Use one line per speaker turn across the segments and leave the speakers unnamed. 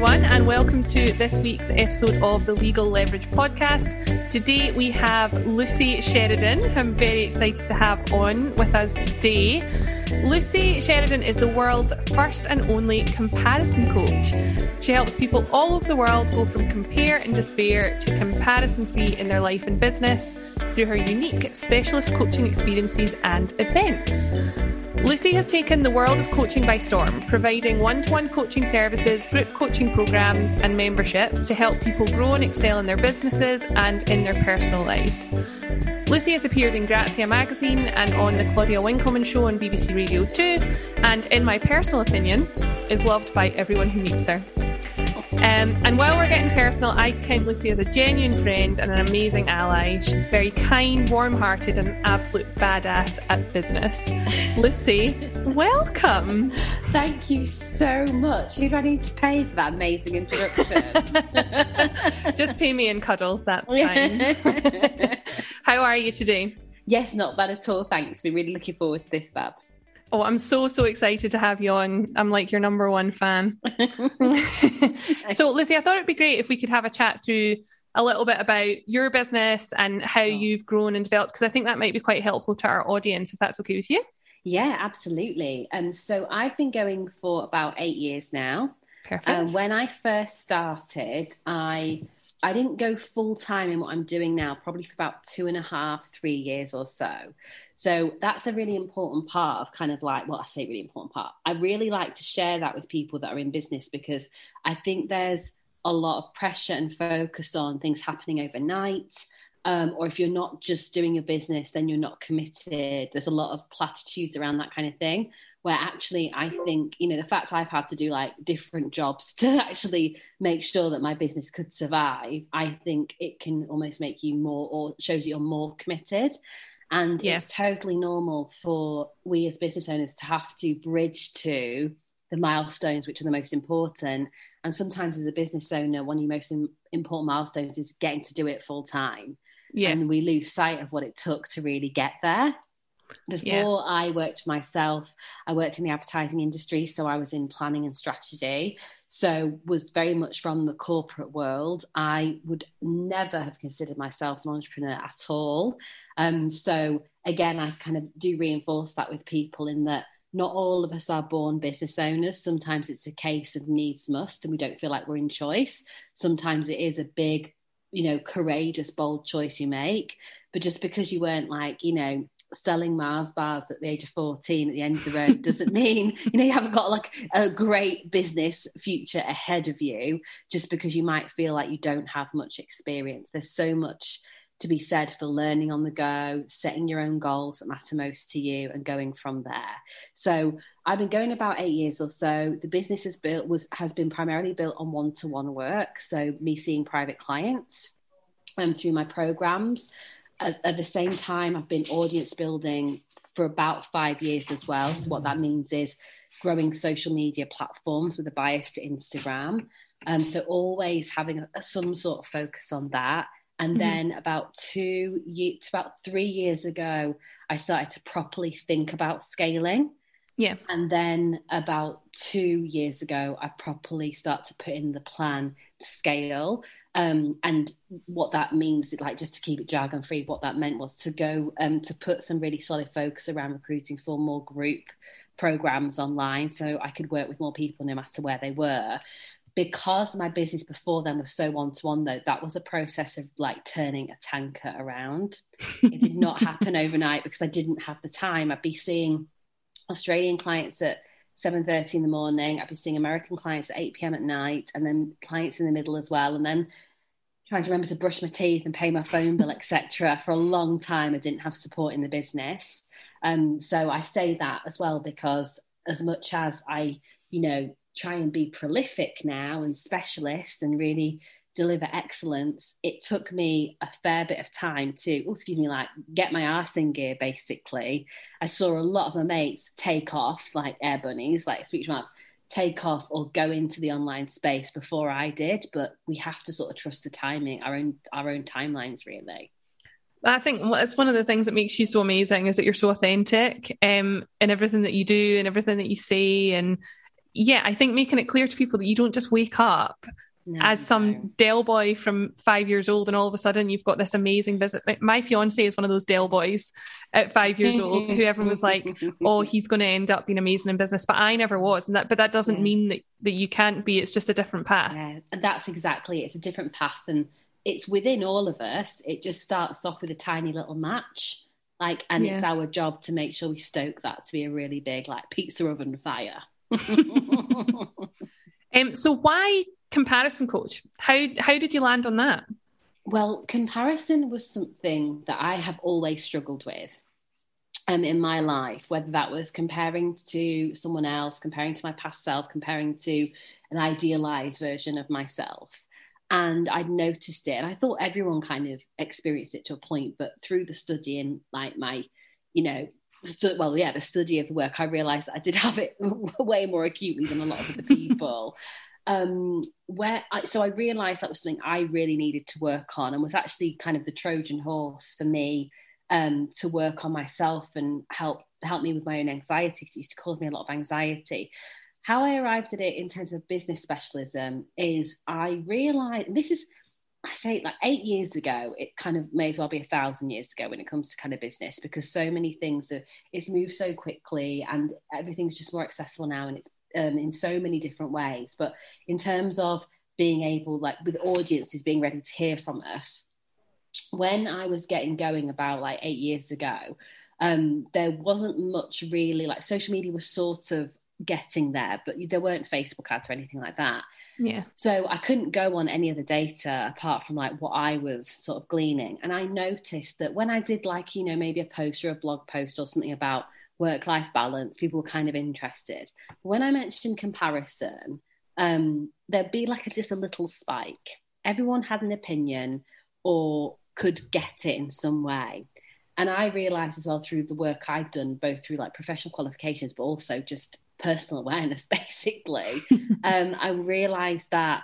everyone, and welcome to this week's episode of the Legal Leverage podcast. Today we have Lucy Sheridan, who I'm very excited to have on with us today. Lucy Sheridan is the world's first and only comparison coach. She helps people all over the world go from compare and despair to comparison free in their life and business through her unique specialist coaching experiences and events. Lucy has taken the world of coaching by storm, providing one to one coaching services, group coaching programs, and memberships to help people grow and excel in their businesses and in their personal lives. Lucy has appeared in Grazia magazine and on the Claudia Winkleman show on BBC Radio 2, and in my personal opinion, is loved by everyone who meets her. Um, and while we're getting personal, I count Lucy as a genuine friend and an amazing ally. She's very kind, warm hearted, and an absolute badass at business. Lucy, welcome.
Thank you so much. Who do I need to pay for that amazing introduction?
Just pay me in cuddles, that's fine. How are you today?
Yes, not bad at all. Thanks. We're really looking forward to this, Babs.
Oh, I'm so, so excited to have you on. I'm like your number one fan. so, Lizzie, I thought it'd be great if we could have a chat through a little bit about your business and how you've grown and developed, because I think that might be quite helpful to our audience, if that's okay with you.
Yeah, absolutely. Um, so, I've been going for about eight years now.
Perfect.
Um, when I first started, I I didn't go full time in what I'm doing now, probably for about two and a half, three years or so. So that's a really important part of kind of like, well, I say really important part. I really like to share that with people that are in business because I think there's a lot of pressure and focus on things happening overnight. Um, or if you're not just doing your business, then you're not committed. There's a lot of platitudes around that kind of thing where actually I think, you know, the fact I've had to do like different jobs to actually make sure that my business could survive, I think it can almost make you more or shows you're more committed. And yeah. it's totally normal for we as business owners to have to bridge to the milestones which are the most important. And sometimes as a business owner, one of your most important milestones is getting to do it full time. Yeah. And we lose sight of what it took to really get there. Before yeah. I worked myself, I worked in the advertising industry, so I was in planning and strategy. So was very much from the corporate world. I would never have considered myself an entrepreneur at all. Um, so again, I kind of do reinforce that with people in that not all of us are born business owners. Sometimes it's a case of needs must, and we don't feel like we're in choice. Sometimes it is a big, you know, courageous, bold choice you make. But just because you weren't like, you know, selling Mars bars at the age of 14 at the end of the road doesn't mean you know you haven't got like a great business future ahead of you just because you might feel like you don't have much experience. There's so much to be said for learning on the go setting your own goals that matter most to you and going from there. So i've been going about eight years or so. The business has built was has been primarily built on one-to-one work so me seeing private clients um, through my programs at, at the same time, I've been audience building for about five years as well. So, what that means is growing social media platforms with a bias to Instagram. Um, so, always having a, some sort of focus on that. And mm-hmm. then about two about three years ago, I started to properly think about scaling.
Yeah.
And then about two years ago, I properly start to put in the plan to scale. Um, and what that means, like just to keep it jargon free, what that meant was to go um, to put some really solid focus around recruiting for more group programs online, so I could work with more people no matter where they were. Because my business before then was so one to one, though, that was a process of like turning a tanker around. it did not happen overnight because I didn't have the time. I'd be seeing Australian clients at 7.30 in the morning. I'd be seeing American clients at 8 p.m. at night and then clients in the middle as well. And then trying to remember to brush my teeth and pay my phone bill, etc. For a long time, I didn't have support in the business. Um, so I say that as well because as much as I, you know, try and be prolific now and specialist and really deliver excellence, it took me a fair bit of time to, oh, excuse me, like get my arse in gear, basically. I saw a lot of my mates take off like air bunnies, like speech marks, take off or go into the online space before I did, but we have to sort of trust the timing, our own our own timelines really.
I think it's one of the things that makes you so amazing is that you're so authentic um, in everything that you do and everything that you say and yeah, I think making it clear to people that you don't just wake up no, as some no. Del boy from five years old, and all of a sudden you've got this amazing business. My fiance is one of those Del boys at five years old, who everyone was like, "Oh, he's going to end up being amazing in business," but I never was, and that. But that doesn't yeah. mean that that you can't be. It's just a different path.
Yeah, that's exactly. It. It's a different path, and it's within all of us. It just starts off with a tiny little match, like, and yeah. it's our job to make sure we stoke that to be a really big, like, pizza oven fire.
um, so why comparison coach? How how did you land on that?
Well, comparison was something that I have always struggled with um, in my life, whether that was comparing to someone else, comparing to my past self, comparing to an idealized version of myself. And I'd noticed it, and I thought everyone kind of experienced it to a point, but through the studying, like my, you know, stu- well, yeah, the study of the work, I realized that I did have it way more acutely than a lot of other people. Um, where I, so I realized that was something I really needed to work on, and was actually kind of the Trojan horse for me um, to work on myself and help help me with my own anxiety because it used to cause me a lot of anxiety. How I arrived at it in terms of business specialism is I realized this is I say like eight years ago, it kind of may as well be a thousand years ago when it comes to kind of business because so many things have it's moved so quickly and everything's just more accessible now and it's um, in so many different ways. But in terms of being able, like with audiences being ready to hear from us, when I was getting going about like eight years ago, um, there wasn't much really like social media was sort of getting there, but there weren't Facebook ads or anything like that.
Yeah.
So I couldn't go on any other data apart from like what I was sort of gleaning. And I noticed that when I did like, you know, maybe a post or a blog post or something about work life balance, people were kind of interested. When I mentioned comparison, um, there'd be like a, just a little spike. Everyone had an opinion or could get it in some way. And I realized as well through the work I'd done, both through like professional qualifications, but also just personal awareness, basically, um, I realized that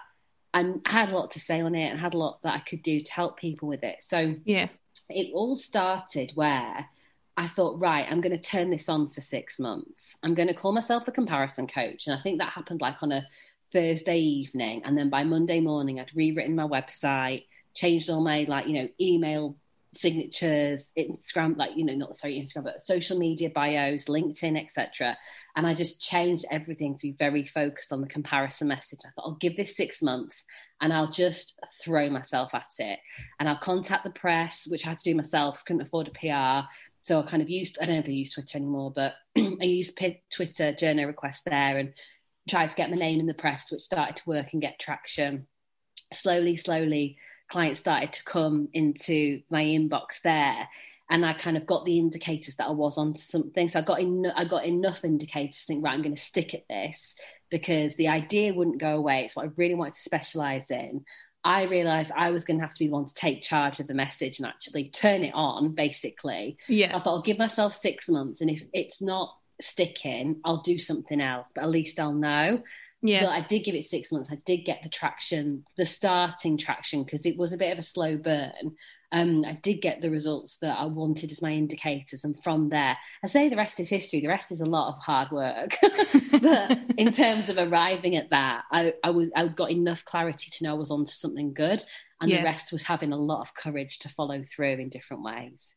I had a lot to say on it and had a lot that I could do to help people with it. So
yeah,
it all started where I thought, right, I'm going to turn this on for six months. I'm going to call myself the comparison coach. And I think that happened like on a Thursday evening. And then by Monday morning, I'd rewritten my website, changed all my like, you know, email signatures, Instagram, like, you know, not sorry, Instagram, but social media bios, LinkedIn, etc. And I just changed everything to be very focused on the comparison message. I thought I'll give this six months and I'll just throw myself at it. And I'll contact the press, which I had to do myself, couldn't afford a PR. So I kind of used, I don't ever use Twitter anymore, but I used Twitter journo requests there and tried to get my name in the press, which started to work and get traction. Slowly, slowly, clients started to come into my inbox there and I kind of got the indicators that I was onto something. So I got in, I got enough indicators to think, right, I'm going to stick at this because the idea wouldn't go away. It's what I really wanted to specialize in. I realized I was going to have to be the one to take charge of the message and actually turn it on, basically.
Yeah.
I thought I'll give myself six months, and if it's not sticking, I'll do something else, but at least I'll know.
Yeah.
But I did give it six months. I did get the traction, the starting traction, because it was a bit of a slow burn um, I did get the results that I wanted as my indicators. And from there, I say the rest is history. The rest is a lot of hard work. but in terms of arriving at that, I, I, was I got enough clarity to know I was onto something good. And yeah. the rest was having a lot of courage to follow through in different ways.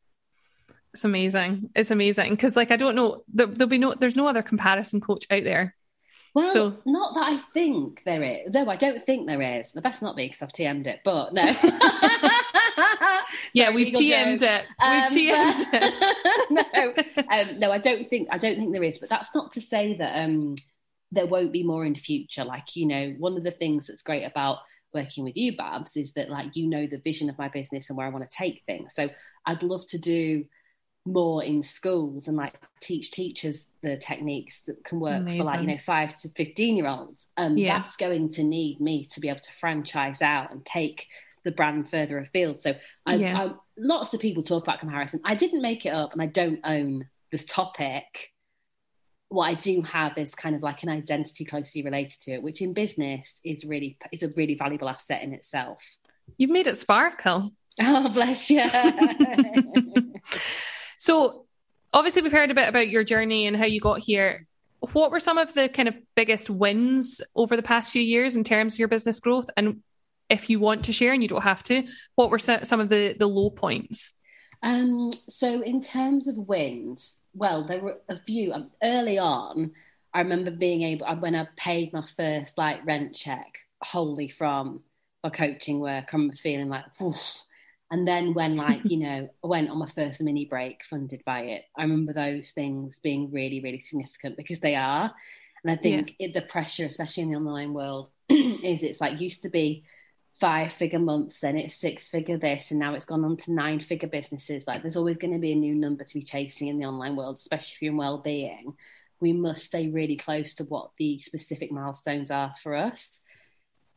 It's amazing. It's amazing because, like, I don't know, there, will be no, there's no other comparison coach out there.
Well, so, not that I think there is. No, I don't think there is. The best not be because I've TM'd it, but no.
yeah, we've TM'd it. Um, we've TM'd
it. no, um, no, I don't think I don't think there is. But that's not to say that um, there won't be more in the future. Like you know, one of the things that's great about working with you, Babs, is that like you know the vision of my business and where I want to take things. So I'd love to do more in schools and like teach teachers the techniques that can work Amazing. for like you know five to 15 year olds and yeah. that's going to need me to be able to franchise out and take the brand further afield. So I, yeah. I, lots of people talk about comparison. I didn't make it up, and I don't own this topic. What I do have is kind of like an identity closely related to it, which in business is really is a really valuable asset in itself.
You've made it sparkle.
Oh, bless you.
so, obviously, we've heard a bit about your journey and how you got here. what were some of the kind of biggest wins over the past few years in terms of your business growth? And if you want to share and you don't have to, what were some of the, the low points?
Um, so in terms of wins, well, there were a few um, early on. I remember being able when I paid my first like rent check wholly from my coaching work. I remember feeling like, and then when like you know I went on my first mini break funded by it, I remember those things being really really significant because they are. And I think yeah. it, the pressure, especially in the online world, is it's like used to be five figure months, then it's six figure this, and now it's gone on to nine figure businesses. Like there's always going to be a new number to be chasing in the online world, especially if you're in well being. We must stay really close to what the specific milestones are for us.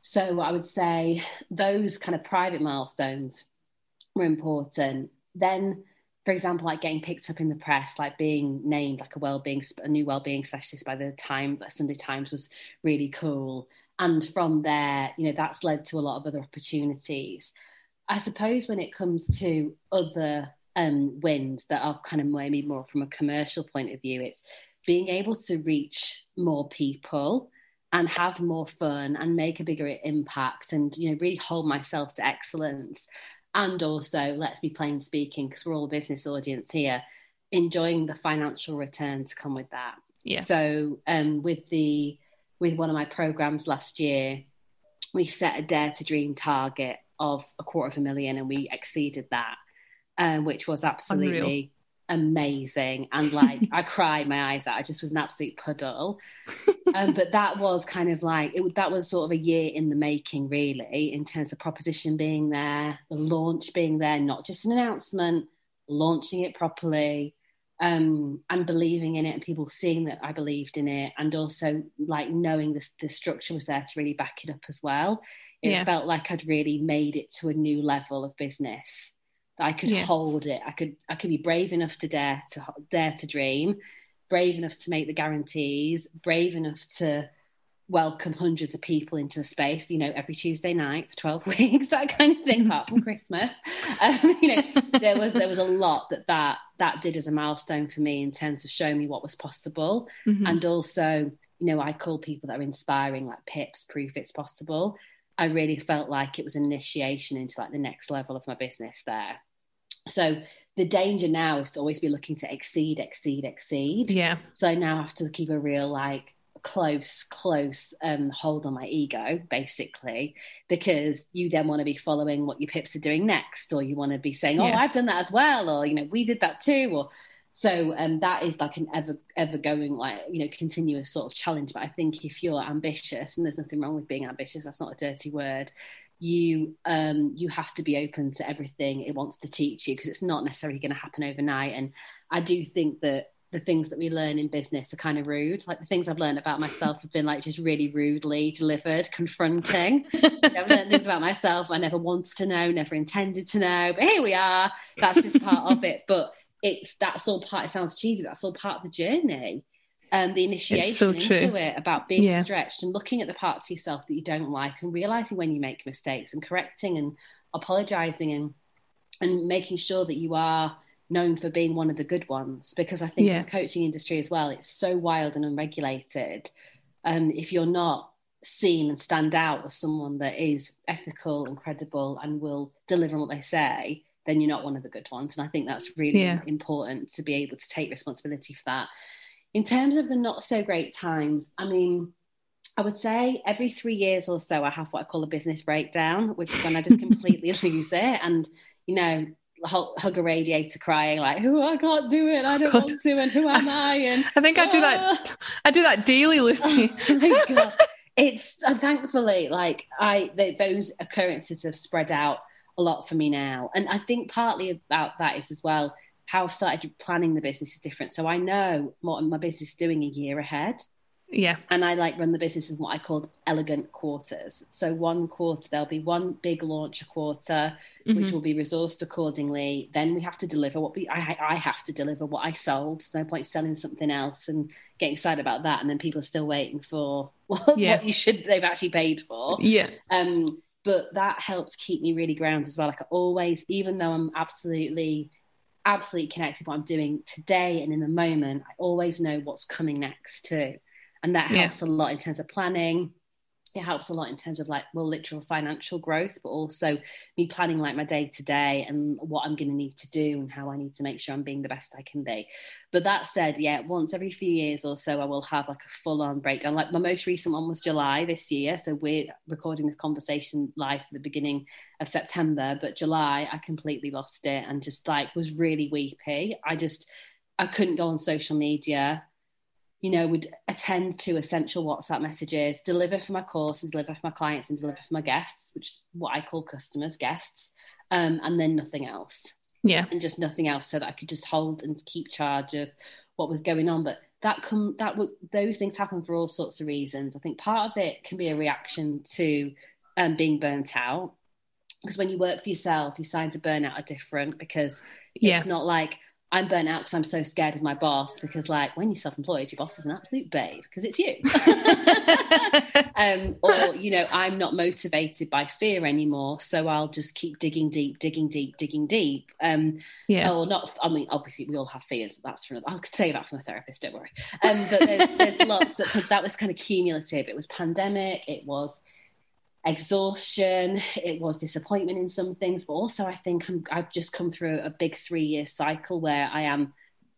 So I would say those kind of private milestones were important. Then, for example, like getting picked up in the press, like being named like a well-being, a new well-being specialist by the time, Sunday Times was really cool and from there, you know, that's led to a lot of other opportunities. I suppose when it comes to other um, wins that are kind of maybe more from a commercial point of view, it's being able to reach more people and have more fun and make a bigger impact and you know really hold myself to excellence. And also let's be plain speaking because we're all a business audience here enjoying the financial return to come with that. Yeah. So um with the with one of my programs last year, we set a dare to dream target of a quarter of a million and we exceeded that, um, which was absolutely Unreal. amazing. And like, I cried my eyes out. I just was an absolute puddle. um, but that was kind of like, it, that was sort of a year in the making, really, in terms of proposition being there, the launch being there, not just an announcement, launching it properly um, and believing in it and people seeing that I believed in it and also like knowing the, the structure was there to really back it up as well. It yeah. felt like I'd really made it to a new level of business. That I could yeah. hold it. I could I could be brave enough to dare to dare to dream, brave enough to make the guarantees, brave enough to welcome hundreds of people into a space, you know, every Tuesday night for 12 weeks, that kind of thing, apart from Christmas. Um, you know, there was there was a lot that, that that did as a milestone for me in terms of showing me what was possible. Mm-hmm. And also, you know, I call people that are inspiring like pips, proof it's possible. I really felt like it was an initiation into like the next level of my business there. So the danger now is to always be looking to exceed, exceed, exceed.
Yeah.
So I now have to keep a real like close, close um, hold on my ego, basically, because you then want to be following what your pips are doing next, or you want to be saying, "Oh, yeah. I've done that as well," or you know, "We did that too," or so um, that is like an ever, ever going, like you know, continuous sort of challenge. But I think if you're ambitious, and there's nothing wrong with being ambitious, that's not a dirty word. You um, you have to be open to everything it wants to teach you because it's not necessarily going to happen overnight. And I do think that the things that we learn in business are kind of rude. Like the things I've learned about myself have been like just really rudely delivered, confronting. I've learned things about myself I never wanted to know, never intended to know, but here we are. That's just part of it. But it's that's all part. It sounds cheesy, but that's all part of the journey. And um, the initiation so into it about being yeah. stretched and looking at the parts of yourself that you don't like and realizing when you make mistakes and correcting and apologizing and and making sure that you are known for being one of the good ones because I think yeah. the coaching industry as well, it's so wild and unregulated. Um, if you're not seen and stand out as someone that is ethical and credible and will deliver what they say, then you're not one of the good ones. And I think that's really yeah. important to be able to take responsibility for that. In terms of the not so great times, I mean, I would say every three years or so, I have what I call a business breakdown, which is when I just completely lose it. And, you know, hug a radiator crying like oh i can't do it. I don't God. want to and who am i and
i think i do that ah. i do that daily lucy.
oh it's uh, thankfully like i they, those occurrences have spread out a lot for me now. And i think partly about that is as well how i've started planning the business is different. So i know what my business is doing a year ahead
yeah.
And I like run the business in what I called elegant quarters. So one quarter, there'll be one big launch a quarter, mm-hmm. which will be resourced accordingly. Then we have to deliver what we, I, I have to deliver what I sold. So no point selling something else and getting excited about that. And then people are still waiting for what, yeah. what you should, they've actually paid for.
Yeah.
Um, but that helps keep me really grounded as well. Like I always, even though I'm absolutely absolutely connected what I'm doing today and in the moment. I always know what's coming next too. And that helps yeah. a lot in terms of planning, it helps a lot in terms of like well literal financial growth but also me planning like my day to day and what i'm going to need to do and how i need to make sure i'm being the best i can be. But that said yeah once every few years or so i will have like a full on breakdown like my most recent one was july this year so we're recording this conversation live at the beginning of september but july i completely lost it and just like was really weepy. I just i couldn't go on social media you know, would attend to essential WhatsApp messages, deliver for my course and deliver for my clients and deliver for my guests, which is what I call customers, guests, um, and then nothing else.
Yeah.
And just nothing else so that I could just hold and keep charge of what was going on. But that come that would those things happen for all sorts of reasons. I think part of it can be a reaction to um, being burnt out. Because when you work for yourself, your signs of burnout are different because yeah. it's not like I'm burnt out because I'm so scared of my boss because, like, when you're self employed, your boss is an absolute babe because it's you. um, or, you know, I'm not motivated by fear anymore. So I'll just keep digging deep, digging deep, digging deep. Um, yeah. Or not, I mean, obviously, we all have fears, but that's from, another I'll say that from a therapist, don't worry. Um, but there's, there's lots that, that was kind of cumulative. It was pandemic, it was exhaustion it was disappointment in some things but also i think i have just come through a big three year cycle where i am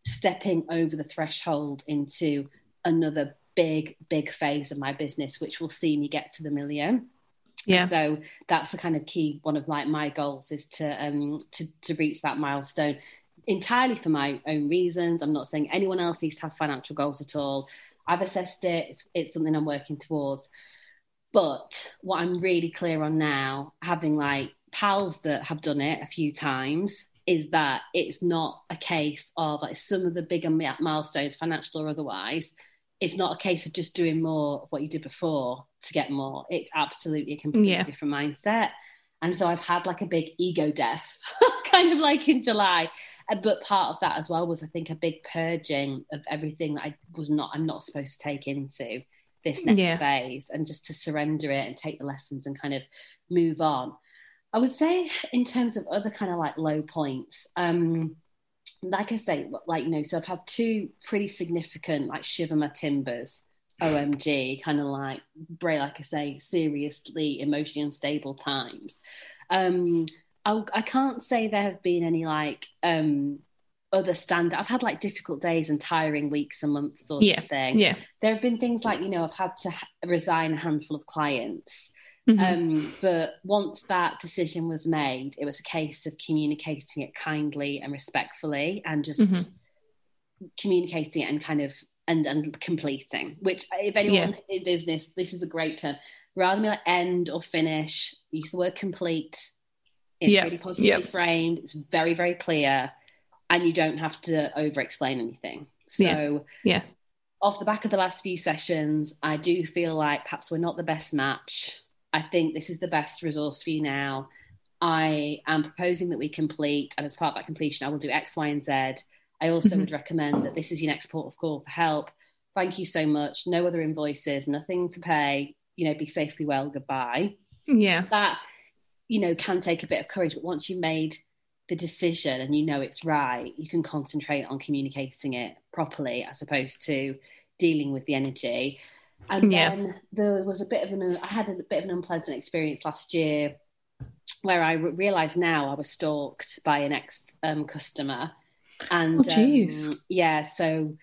stepping over the threshold into another big big phase of my business which will see me get to the million.
Yeah.
So that's the kind of key one of like my goals is to um to, to reach that milestone entirely for my own reasons. I'm not saying anyone else needs to have financial goals at all. I've assessed it. It's, it's something i'm working towards but what I'm really clear on now, having like pals that have done it a few times, is that it's not a case of like some of the bigger milestones, financial or otherwise. It's not a case of just doing more of what you did before to get more. It's absolutely a completely yeah. different mindset. And so I've had like a big ego death, kind of like in July. Uh, but part of that as well was, I think, a big purging of everything that I was not, I'm not supposed to take into this next yeah. phase and just to surrender it and take the lessons and kind of move on. I would say in terms of other kind of like low points, um, like I say, like you know, so I've had two pretty significant like shiver my timbers, OMG, kind of like Bray, like I say, seriously emotionally unstable times. Um, I, I can't say there have been any like um other standard. I've had like difficult days and tiring weeks and months sort
yeah.
of thing.
Yeah.
There have been things like, you know, I've had to resign a handful of clients. Mm-hmm. Um, but once that decision was made, it was a case of communicating it kindly and respectfully and just mm-hmm. communicating it and kind of and and completing. Which if anyone yeah. in business, this is a great term. Rather than like end or finish, use the word complete. It's really positively framed. It's very, very clear and you don't have to over explain anything. So,
yeah. yeah.
Off the back of the last few sessions, I do feel like perhaps we're not the best match. I think this is the best resource for you now. I am proposing that we complete, and as part of that completion, I will do X, Y, and Z. I also mm-hmm. would recommend that this is your next port of call for help. Thank you so much. No other invoices, nothing to pay. You know, be safe, be well, goodbye.
Yeah.
That, you know, can take a bit of courage, but once you've made the decision and you know it's right, you can concentrate on communicating it properly as opposed to dealing with the energy. And yeah. then there was a bit of an, I had a bit of an unpleasant experience last year where I realized now I was stalked by an ex um, customer. And
oh, geez.
Um, yeah, so,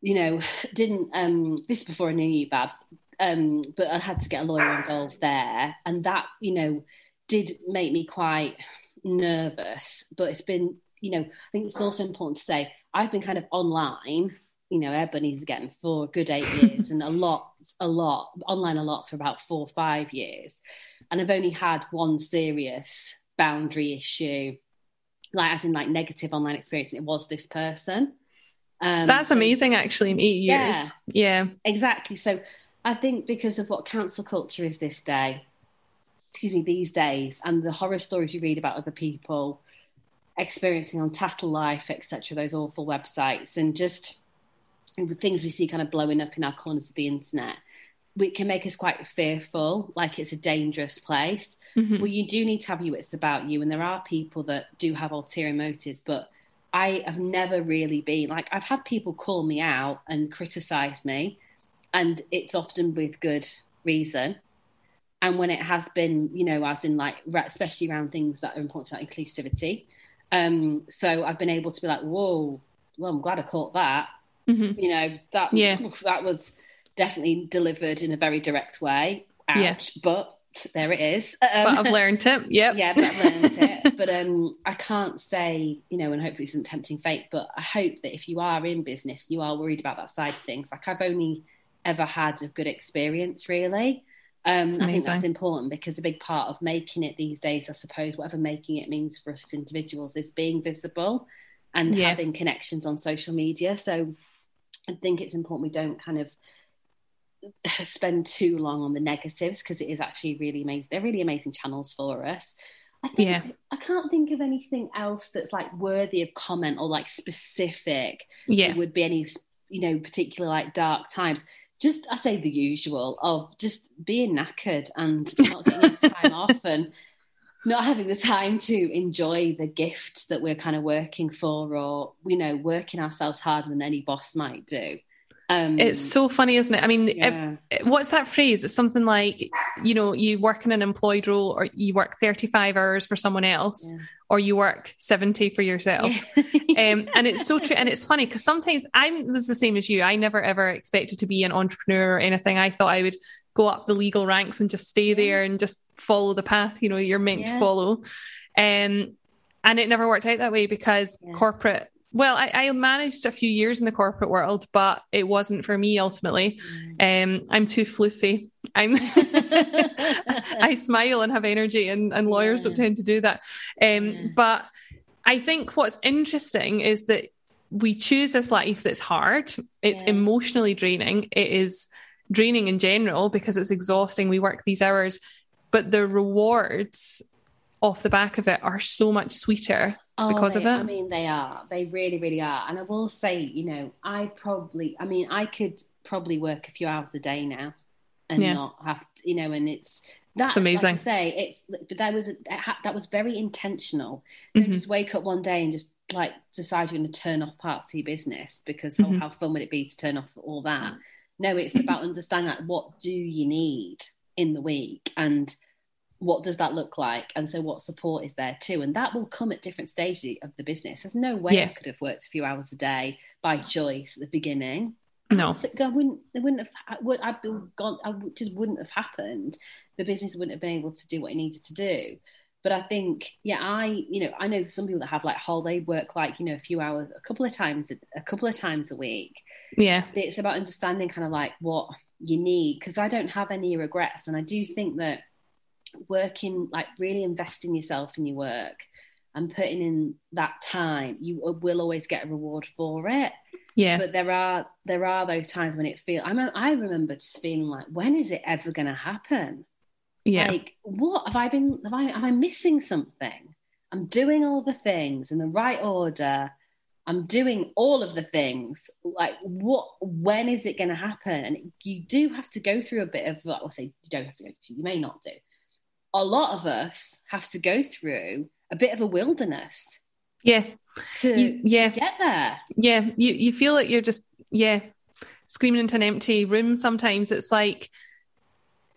you know, didn't, um, this is before I knew you, Babs, um, but I had to get a lawyer involved there. And that, you know, did make me quite nervous, but it's been, you know, I think it's also important to say I've been kind of online, you know, Ebony's again for a good eight years and a lot, a lot, online a lot for about four or five years. And I've only had one serious boundary issue, like as in like negative online experience, and it was this person.
Um, That's amazing, actually, in eight years. Yeah, yeah,
exactly. So I think because of what cancel culture is this day, excuse me, these days, and the horror stories you read about other people experiencing on Tattle Life, etc., those awful websites, and just things we see kind of blowing up in our corners of the internet, it can make us quite fearful, like it's a dangerous place. Mm-hmm. Well, you do need to have your wits about you, and there are people that do have ulterior motives, but I have never really been like I've had people call me out and criticize me, and it's often with good reason. And when it has been, you know, as in like, especially around things that are important about inclusivity. Um, so I've been able to be like, whoa, well, I'm glad I caught that. Mm-hmm. You know, that yeah. that was definitely delivered in a very direct way. Ouch. Yeah. But there it is.
Um, but I've learned it. Yep.
Yeah, but I've learned it. But um, I can't say, you know, and hopefully it's not tempting fate, but I hope that if you are in business, you are worried about that side of things. Like I've only ever had a good experience, really. Um, I think that's important because a big part of making it these days, I suppose, whatever making it means for us individuals, is being visible and yeah. having connections on social media. So I think it's important we don't kind of spend too long on the negatives because it is actually really amazing. They're really amazing channels for us. I think yeah. I can't think of anything else that's like worthy of comment or like specific.
Yeah,
would be any you know particular like dark times just I say the usual of just being knackered and not getting enough time off and not having the time to enjoy the gifts that we're kind of working for or you know working ourselves harder than any boss might do
um, it's so funny, isn't it? I mean, yeah. it, what's that phrase? It's something like, you know, you work in an employed role or you work 35 hours for someone else yeah. Or you work 70 for yourself. Um, and it's so true. And it's funny because sometimes I'm this is the same as you. I never ever expected to be an entrepreneur or anything. I thought I would go up the legal ranks and just stay there and just follow the path, you know, you're meant to follow. Um, and it never worked out that way because corporate well, I, I, managed a few years in the corporate world, but it wasn't for me ultimately. Mm. Um, I'm too floofy. I'm I smile and have energy, and, and lawyers yeah. don't tend to do that. Um, yeah. But I think what's interesting is that we choose this life that's hard. It's yeah. emotionally draining. It is draining in general because it's exhausting. We work these hours, but the rewards off the back of it are so much sweeter oh, because
they,
of it. I
mean, they are. They really, really are. And I will say, you know, I probably, I mean, I could probably work a few hours a day now and yeah. not have, to, you know, and it's that's amazing. Like I say it's, but that was that was very intentional. Mm-hmm. just wake up one day and just like decide you're going to turn off parts of your business because mm-hmm. how, how fun would it be to turn off all that? No, it's about understanding like what do you need in the week and what does that look like? And so what support is there too? And that will come at different stages of the business. There's no way yeah. i could have worked a few hours a day by choice at the beginning.
No.
I wouldn't it wouldn't have I would been gone i just wouldn't have happened. The business wouldn't have been able to do what it needed to do. But i think yeah i you know i know some people that have like holiday work like you know a few hours a couple of times a couple of times a week.
Yeah.
It's about understanding kind of like what you need because i don't have any regrets. And i do think that working, like really investing yourself in your work and putting in that time, you will always get a reward for it.
Yeah.
But there are there are those times when it feels. I I remember just feeling like, when is it ever going to happen?
Yeah.
Like, what have I been? Have I am I missing something? I'm doing all the things in the right order. I'm doing all of the things. Like, what? When is it going to happen? And you do have to go through a bit of. Well, I'll say you don't have to go through. You may not do, a lot of us have to go through a bit of a wilderness.
Yeah.
To, you, yeah. To get there.
Yeah. You you feel like you're just yeah screaming into an empty room sometimes. It's like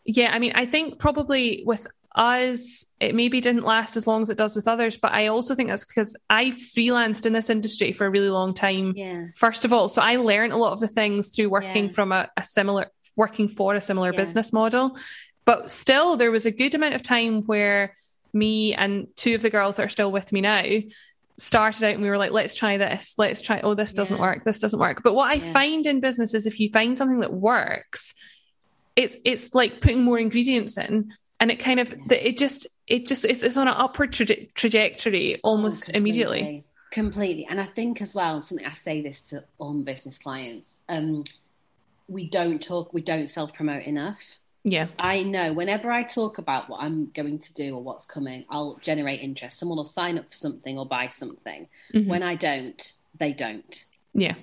yeah, I mean, I think probably with us, it maybe didn't last as long as it does with others, but I also think that's because I freelanced in this industry for a really long time.
Yeah.
First of all, so I learned a lot of the things through working yeah. from a, a, similar, working for a similar yeah. business model. But still, there was a good amount of time where me and two of the girls that are still with me now started out and we were like, let's try this, let's try, oh, this doesn't yeah. work, this doesn't work. But what I yeah. find in business is if you find something that works, it's it's like putting more ingredients in and it kind of yeah. it just it just it's, it's on an upward traje- trajectory almost oh, immediately
completely and i think as well something i say this to all business clients um we don't talk we don't self promote enough
yeah.
I know whenever I talk about what I'm going to do or what's coming, I'll generate interest. Someone will sign up for something or buy something. Mm-hmm. When I don't, they don't.
Yeah.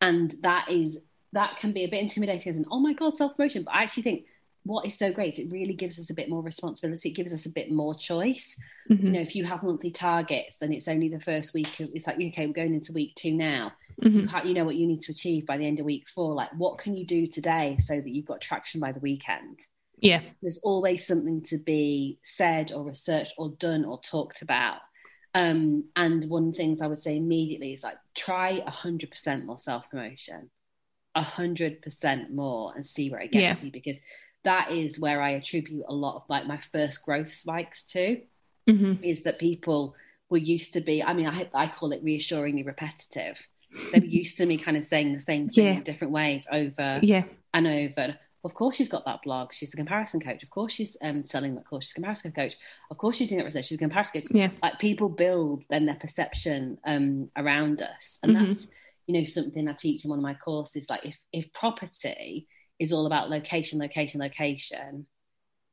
And that is that can be a bit intimidating as an oh my god, self promotion. But I actually think what is so great, it really gives us a bit more responsibility. It gives us a bit more choice.
Mm-hmm.
You know, if you have monthly targets and it's only the first week, it's like, okay, we're going into week two now.
Mhm.
You, you know what you need to achieve by the end of week four. Like, what can you do today so that you've got traction by the weekend?
Yeah.
There's always something to be said or researched or done or talked about. Um, and one of the things I would say immediately is like, try 100% more self promotion, 100% more and see where it gets
Yeah.
you because that is where I attribute a lot of like my first growth spikes to
hmm
is that people were used to be, I mean, I, I call it reassuringly repetitive. They were used to me kind of saying the same thing
Yeah.
in different ways over
Yeah.
and over. Of course, she's got that blog. She's a comparison coach. Of course, she's um, selling that course. She's a comparison coach. Of course, she's doing that research. She's a comparison coach.
Yeah.
Like people build then their perception um, around us, and
Mhm.
that's you know something I teach in one of my courses. Like if if property is all about location, location, location,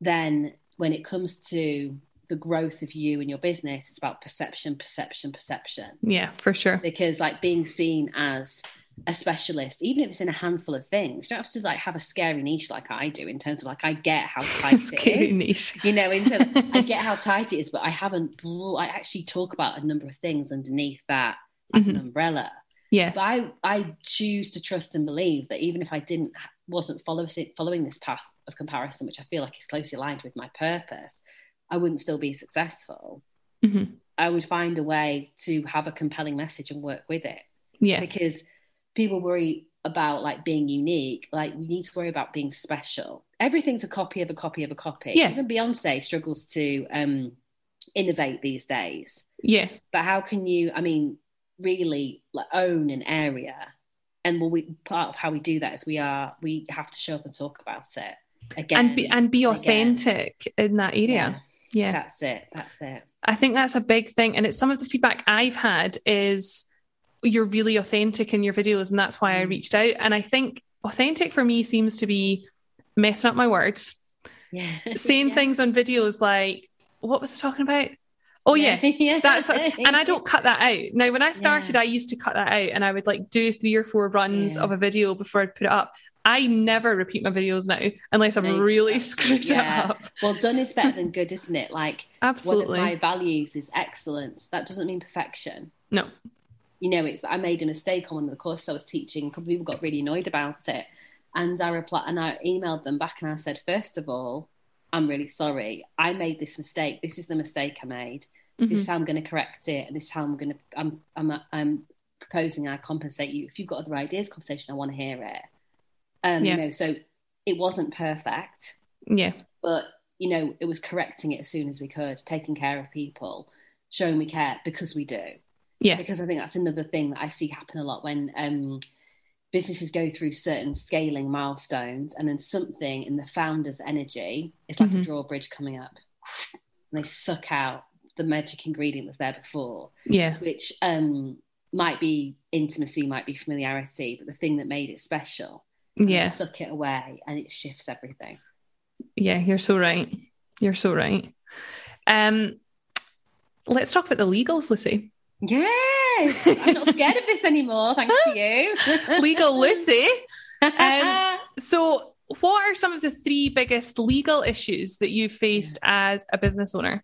then when it comes to the growth of you and your business, it's about perception, perception, perception
Yeah. For sure.
because like being seen as a specialist, even if it's in a handful of things, you don't have to like have a scary niche like I do in terms of like I get how tight it
Scary
is.
niche.
You know, in terms I get how tight it is, but I haven't. I actually talk about a number of things underneath that as an mm-hmm. umbrella.
Yeah.
But I, I choose to trust and believe that even if I didn't wasn't follow, following this path of comparison, which I feel like is closely aligned with my purpose, I wouldn't still be successful.
hmm
I would find a way to have a compelling message and work with it
Yeah.
because people worry about like being unique. Like we need to worry about being special. Everything's a copy of a copy of a copy.
Yeah.
Even Beyonce struggles to um, innovate these days.
Yeah.
But how can you? I mean, really like own an area? And well, we part of how we do that is we are we have to show up and talk about it again
And be and be
again.
authentic in that area.
Yeah,
Yeah.
that's it. That's it.
I think that's a big thing. And it's some of the feedback I've had is you're really authentic in your videos. And that's why I
Mm.
reached out. And I think authentic for me seems to be messing up my words,
Yeah,
saying
Yeah.
things on videos like, what was I talking about? Oh, yeah.
yeah.
That's what, and I don't cut that out. Now, when I started, I used to cut that out and I would like do three or four runs
Yeah.
of a video before I'd put it up. I never repeat my videos now unless I've
No,
really screwed
yeah.
it up.
Well, done is better than good, isn't it? Like
Absolutely.
one of my values is excellence. That doesn't mean perfection.
no.
You know, it's I made a mistake on one of the courses I was teaching. A couple of people got really annoyed about it, and I replied and I emailed them back and I said, first of all, I'm really sorry. I made this mistake. This is the mistake I made. This
Mhm.
is how I'm going to correct it. And this is how I'm going to. I'm I'm I'm proposing I compensate you. If you've got other ideas, conversation, I want to hear it. Um,
Yeah.
you know, so it wasn't perfect
Yeah.
but you know it was correcting it as soon as we could taking care of people showing we care because we do
Yeah.
because i think that's another thing that i see happen a lot when um, businesses go through certain scaling milestones and then something in the founder's energy is like
Mhm.
a drawbridge coming up and they suck out the magic ingredient was there before
Yeah.
which um, might be intimacy might be familiarity but the thing that made it special
Yeah.
suck it away and it shifts everything
Yeah, you're so right. You're so right. Um, let's talk about the legals, Lucy.
Yes, I'm not scared of this anymore, thanks to you.
Legal Lucy. Um, So, what are some of the three biggest legal issues that you've faced as a business owner?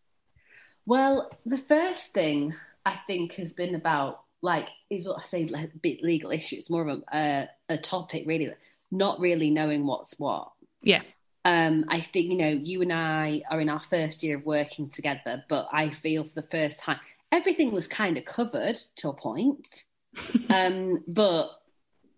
well, the first thing I think has been about like is what I say like bit legal issues, more of a uh, a topic really, not really knowing what's what.
Yeah.
Um, I think you know you and I are in our first year of working together, but I feel for the first time everything was kind of covered to a point, um, but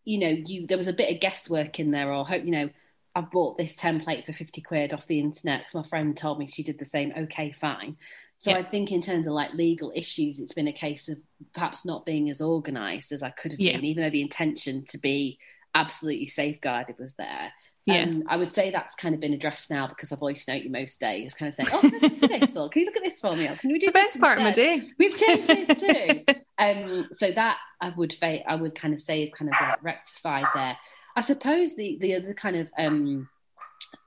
you know you there was a bit of guesswork in there, or hope you know. I've bought this template for 50 quid off the internet because my friend told me she did the same. Okay, fine. So
Yeah.
I think in terms of like legal issues, it's been a case of perhaps not being as organized as I could have
Yeah.
been, even though the intention to be absolutely safeguarded was there.
Yeah.
Um, I would say that's kind of been addressed now because I voice note you most days, kind of saying, "Oh, this is for this," or "Can you look at this for me?" Or "Can we
It's
do
the best part of my day.
We've changed this too. um, so that I would fa- I would kind of say is kind of like rectified there. I suppose the the other kind of um,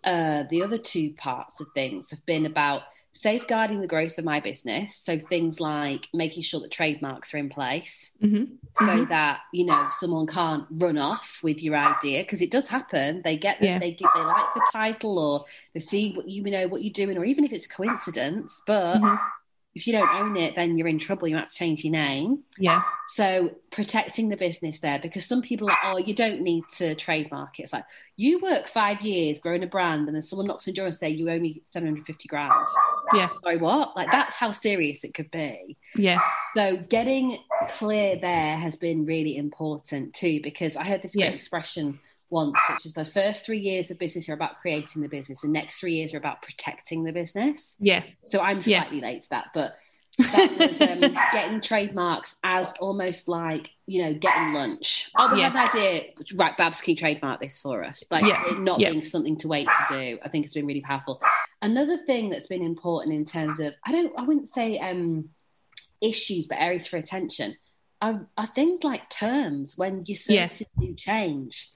uh, the other two parts of things have been about safeguarding the growth of my business. So things like making sure that trademarks are in place
Mm-hmm.
so
Mhm.
that, you know, someone can't run off with your idea because it does happen. They get
Yeah.
they get, they like the title or they see what you know what you're doing or even if it's coincidence, but
Mhm.
If you don't own it then you're in trouble. You have to change your name.
Yeah.
So protecting the business there because some people are, oh, you don't need to trademark it. It's like you work five years growing a brand and then someone knocks on your door and say you owe me 750 grand.
Yeah.
Sorry, what? Like that's how serious it could be.
Yeah.
So getting clear there has been really important too, because I heard this great
Yeah.
expression once, which is the first three years of business are about creating the business, the next three years are about protecting the business.
Yeah.
So I'm
Yeah.
slightly late to that, but that was um, getting trademarks as almost like you know getting lunch. Oh, we
Yeah.
have an idea. Right, Babs, can you trademark this for us? Like
Yeah.
it not
Yeah.
being something to wait to do. I think it's been really powerful. Another thing that's been important in terms of I don't I wouldn't say um, issues, but areas for attention are, are things like terms when your
Yeah.
services do change,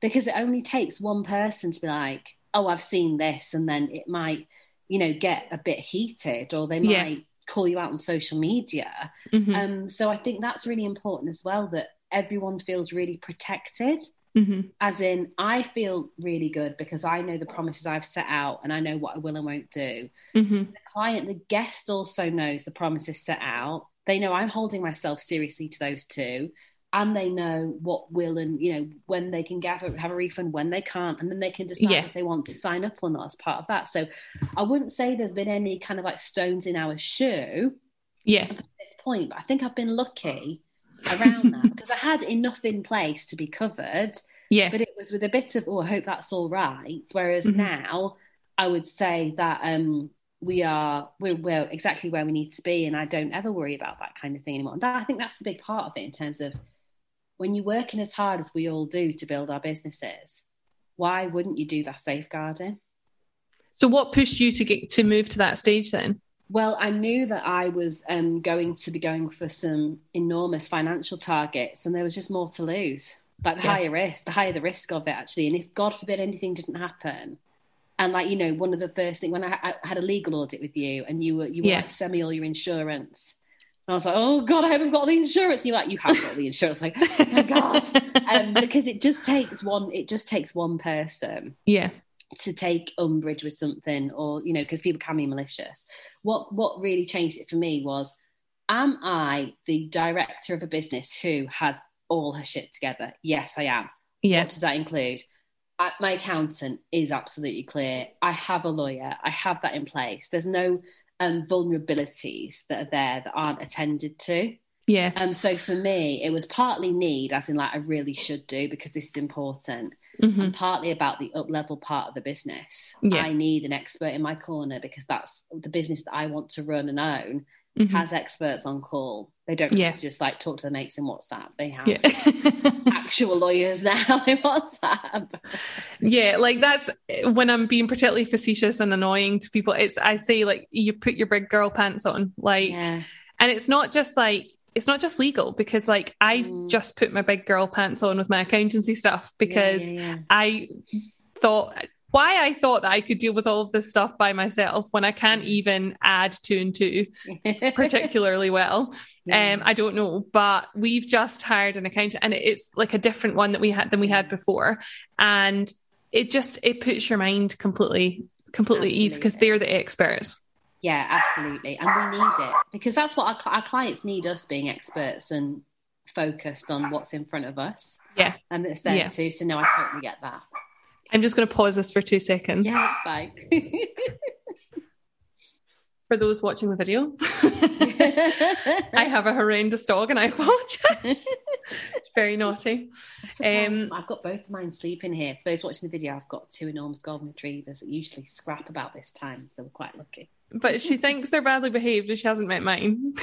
because it only takes one person to be like, "Oh, I've seen this," and then it might you know get a bit heated, or they
Yeah.
might call you out on social media.
Mhm.
Um, so I think that's really important as well that everyone feels really protected.
Mhm.
As in, I feel really good because I know the promises I've set out and I know what I will and won't do.
Mhm.
The client, the guest also knows the promises set out. They know I'm holding myself seriously to those two. And they know what will and you know when they can get have a refund, when they can't, and then they can decide
Yeah.
if they want to sign up or not as part of that. So I wouldn't say there's been any kind of like stones in our shoe
Yeah.
at this point, but I think I've been lucky around that because I had enough in place to be covered,
Yeah.
but it was with a bit of, oh, I hope that's all right. Whereas
Mhm.
now I would say that um, we are, we're, we're exactly where we need to be. And I don't ever worry about that kind of thing anymore. And that, I think that's a big part of it in terms of when you're working as hard as we all do to build our businesses, why wouldn't you do that safeguarding?
So what pushed you to get to move to that stage then?
Well, I knew that I was um, going to be going for some enormous financial targets, and there was just more to lose. Like the
Yeah.
higher risk, the higher the risk of it, actually. And if God forbid anything didn't happen, and like you know, one of the first things when I, I had a legal audit with you, and you were you were
Yeah.
like send me all your insurance, and I was like, oh God, I hope I've got all the insurance. And you're like, you have got the insurance. Like, oh my God, um, because it just takes one. It just takes one person
Yeah.
to take umbrage with something or you know because people can be malicious what what really changed it for me was am i the director of a business who has all her shit together yes i am
Yeah.
what does that include I, my accountant is absolutely clear i have a lawyer i have that in place there's no um, vulnerabilities that are there that aren't attended to
Yeah.
um, so for me it was partly need as in like i really should do because this is important
Mhm.
and partly about the up level part of the business.
Yeah.
I need an expert in my corner because that's the business that I want to run and own
Mhm.
has experts on call. They don't
Yeah.
have to just like talk to their mates in WhatsApp. They have
Yeah.
actual lawyers now in WhatsApp.
yeah, like that's when I'm being particularly facetious and annoying to people. It's I say like you put your big girl pants on, like,
Yeah.
and it's not just like it's not just legal because like I
Mm.
just put my big girl pants on with my accountancy stuff because I thought why I thought that I could deal with all of this stuff by myself when I can't even add two and two particularly well.
Yeah.
Um, I don't know, but we've just hired an accountant, and it's like a different one that we had than we had before, and it just it puts your mind completely completely at ease because they're the experts.
Yeah, absolutely. And we need it because that's what our, our clients need us being experts and focused on what's in front of us.
Yeah.
And it's there
Yeah.
too. So, no, I totally get that.
I'm just going to pause this for two seconds
Yeah, fine.
for those watching the video. I have a horrendous dog, and I apologise. it's very naughty. Um,
I've got both of mine sleeping here. For those watching the video, I've got two enormous golden retrievers that usually scrap about this time, so we're quite lucky.
But she thinks they're badly behaved, and she hasn't met mine.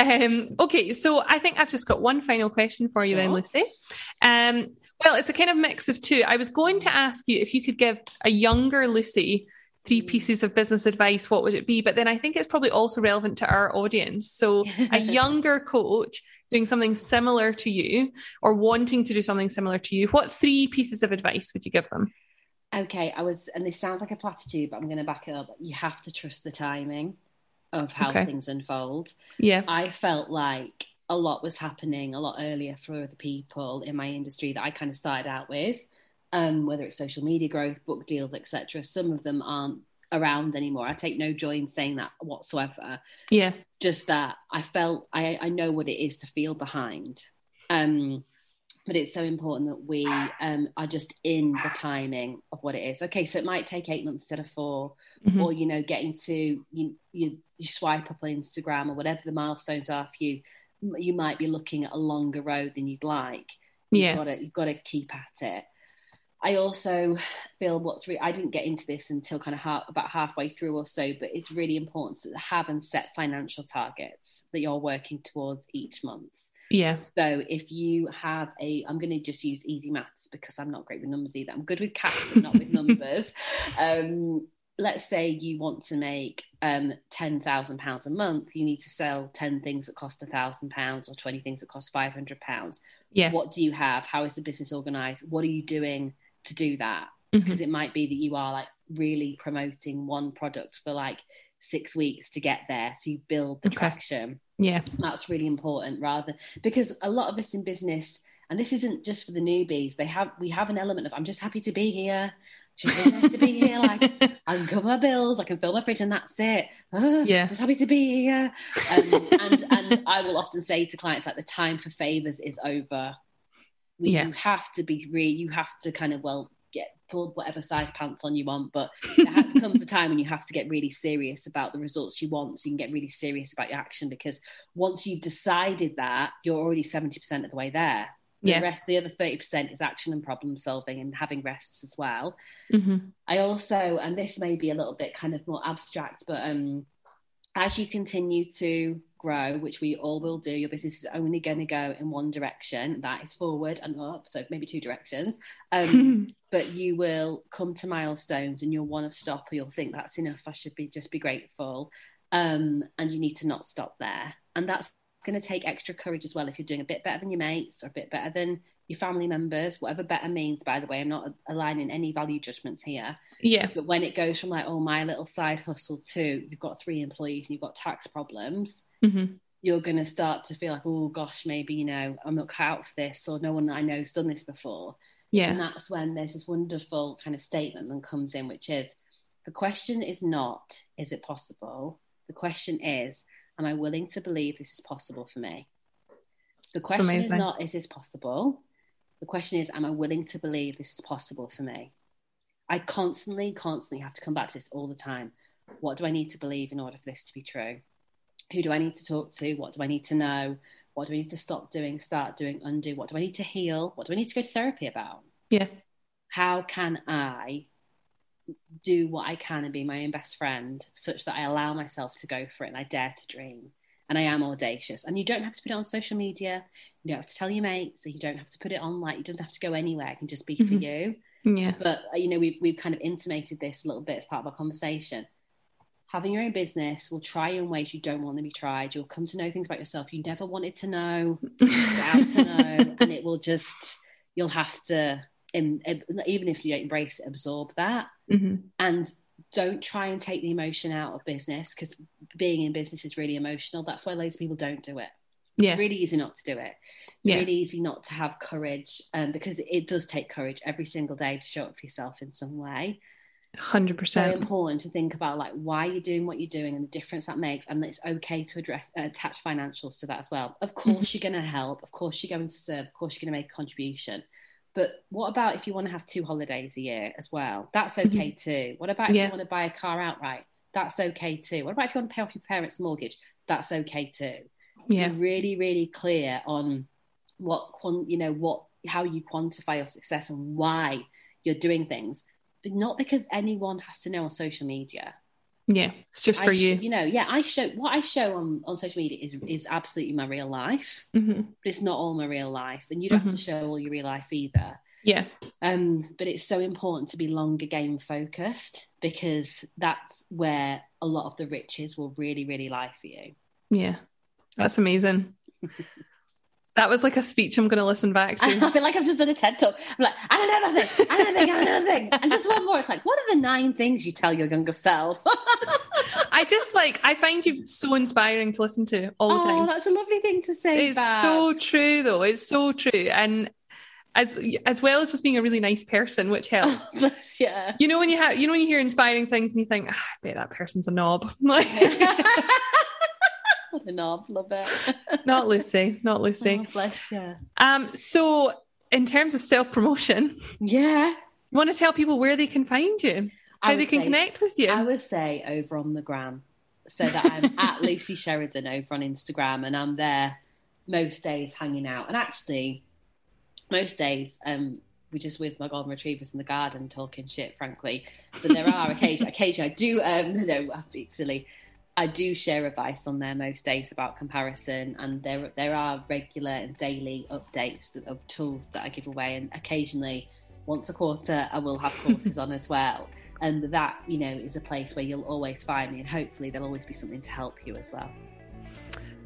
Um, okay, so I think I've just got one final question for you, then, Lucy. Um, well, it's a kind of mix of two. I was going to ask you if you could give a younger Lucy three pieces of business advice, what would it be? But then I think it's probably also relevant to our audience. So, a younger coach doing something similar to you or wanting to do something similar to you, what three pieces of advice would you give them?
Okay, I was, and this sounds like a platitude, but I'm going to back it up. You have to trust the timing of how
Okay.
things unfold.
Yeah.
I felt like a lot was happening a lot earlier for other people in my industry that I kind of started out with, um, whether it's social media growth, book deals, etc. Some of them aren't around anymore. I take no joy in saying that whatsoever.
Yeah.
Just that I felt I, I know what it is to feel behind. Um, but it's so important that we um, are just in the timing of what it is. Okay, so it might take eight months instead of 4
Mhm.
or you know, getting to you, you you swipe up on Instagram or whatever the milestones are for you. You might be looking at a longer road than you'd like. You've
Yeah.
got to you've got to keep at it. I also feel what's re- I didn't get into this until kind of half, about halfway through or so, but it's really important to have and set financial targets that you're working towards each month.
Yeah.
So if you have a, I'm going to just use easy maths because I'm not great with numbers either. I'm good with cash, but not with numbers. Um, let's say you want to make um, ten thousand pounds a month. You need to sell ten things that cost a thousand pounds or twenty things that cost five hundred pounds.
Yeah.
What do you have? How is the business organized? What are you doing to do that?
Mhm.
Because it might be that you are like really promoting one product for like six weeks to get there. So you build the
Okay.
traction
Yeah.
that's really important rather because a lot of us in business and this isn't just for the newbies they have we have an element of i'm just happy to be here just nice to be here like i can cover my bills i can fill my fridge and that's it Ah,
Yeah.
just happy to be here um, and and i will often say to clients like the time for favors is over we,
Yeah.
you have to be really you have to kind of well pull whatever size pants on you want but there comes a time when you have to get really serious about the results you want so you can get really serious about your action because once you've decided that you're already 70% of the way there. The,
Yeah.
rest, the other 30% is action and problem solving and having rests as well.
Hmm
i also and this may be a little bit kind of more abstract but um as you continue to grow which we all will do your business is only going to go in one direction. That is forward and up so maybe two directions. Um but you will come to milestones and you'll want to stop or you'll think that's enough i should be just be grateful. Um, and you need to not stop there. And that's going to take extra courage as well if you're doing a bit better than your mates or a bit better than your family members whatever better means by the way i'm not aligning any value judgments here
yeah.
but when it goes from like oh my little side hustle to you've got three employees and you've got tax problems
hmm
you're going to start to feel like oh gosh maybe you know i'm not cut out for this or no one i know has done this before
Yeah.
and that's when there's this wonderful kind of statement that comes in, which is the question is not, is it possible? The question is, am I willing to believe this is possible for me? The question is not, is this possible? The question is, am I willing to believe this is possible for me? I constantly, constantly have to come back to this all the time. What do I need to believe in order for this to be true? Who do I need to talk to? What do I need to know? What do I need to stop doing, start doing, undo? What do I need to heal? What do I need to go to therapy about?
Yeah.
How can I do what I can and be my own best friend such that I allow myself to go for it and I dare to dream and I am audacious? And you don't have to put it on social media. You don't have to tell your mates. So you don't have to put it on like, it doesn't have to go anywhere. It can just be for
Mhm.
you.
Yeah.
But uh, you know, we've we've kind of intimated this a little bit as part of our conversation. Having your own business will try you in ways you don't want to be tried. You'll come to know things about yourself you never wanted to know, to know, and it will just you'll have to, em- even if you don't embrace it, absorb that,
hmm
and don't try and take the emotion out of business because being in business is really emotional. That's why loads of people don't do it.
Yeah.
It's really easy not to do it.
Yeah.
Really easy not to have courage, um, because it does take courage every single day to show up for yourself in some way.
100%.
So important to think about like why you're doing what you're doing and the difference that makes, and it's okay to address uh, attach financials to that as well. Of course, you're going to help. Of course, you're going to serve. Of course, you're going to make a contribution. But what about if you want to have two holidays a year as well? That's mm-hmm. okay too. What about if
Yeah.
you want to buy a car outright? That's okay too. What about if you want to pay off your parents' mortgage? That's okay too
Yeah.
be really really clear on what you know what how you quantify your success and why you're doing things but not because anyone has to know on social media
Yeah. It's just for
I
you.
you know yeah i show what i show on, on social media is is absolutely my real life
hmm
but it's not all my real life and you don't have to show all your real life either
Yeah.
um, but it's so important to be longer game focused because that's where a lot of the riches will really really lie for you
Yeah. That's amazing. That was like a speech I'm going to listen back to.
I feel like I've just done a TED talk. I'm like, I don't know nothing. I don't know I don't know thing. And just one more. It's like, what are the nine things you tell your younger self?
I just like I find you so inspiring to listen to all the time.
oh,
time.
that's a lovely thing to say.
It's
back.
so true, though. It's so true, and as as well as just being a really nice person, which helps.
Oh, yeah.
You know when you have you know when you hear inspiring things and you think, ah, I bet that person's a knob. Like,
a knob, love it.
not Lucy, not Lucy.
Oh, bless you.
Um, so in terms of self promotion,
Yeah.
you want to tell people where they can find you, how they can
say-
connect with you.
I would say over on the gram. So that I'm at Lucy Sheridan over on Instagram and I'm there most days hanging out. And actually, most days, um, we're just with my golden retrievers in the garden talking shit, frankly. But there are occasion, occasion I do, um, no, I'm being silly. I do share advice on there most days about comparison, and there there are regular and daily updates that, of tools that I give away, and occasionally, once a quarter, I will have courses on as well. And that, you know, is a place where you'll always find me, and hopefully there'll always be something to help you as well.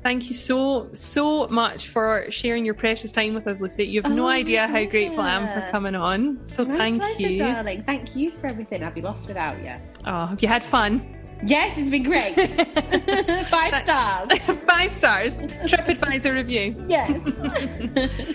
Thank you so, so much for sharing your precious time with us, Lucy. You have no
Oh, my
idea how grateful I am for coming on. So
My
thank
pleasure,
you.
darling. Thank you for everything. I'd be lost without you.
Oh, have you had fun?
Yes, it's been great. Five stars.
Five stars. TripAdvisor review.
Yes.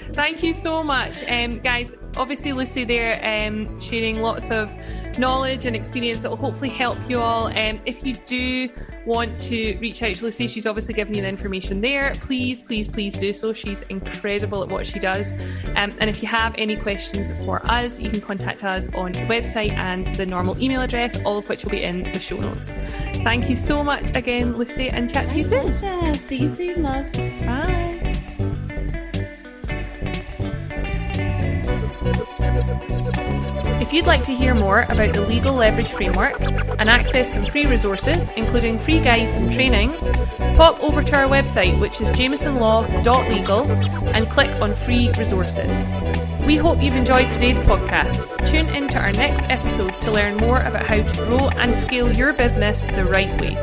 Thank you so much, um, guys. Obviously, Lucy there um, sharing lots of knowledge and experience that will hopefully help you all. Um, if you do want to reach out to Lucy, she's obviously given you the information there. Please, please, please do so. She's incredible at what she does. Um, and if you have any questions for us, you can contact us on the website and the normal email address, all of which will be in the show notes. Thank you so much again, Lucy, and chat to you soon.
See you soon, love.
Bye. If you'd like to hear more about the Legal Leverage Framework and access some free resources, including free guides and trainings, pop over to our website, which is jamesonlaw.legal, and click on free resources. We hope you've enjoyed today's podcast. Tune in to our next episode to learn more about how to grow and scale your business the right way.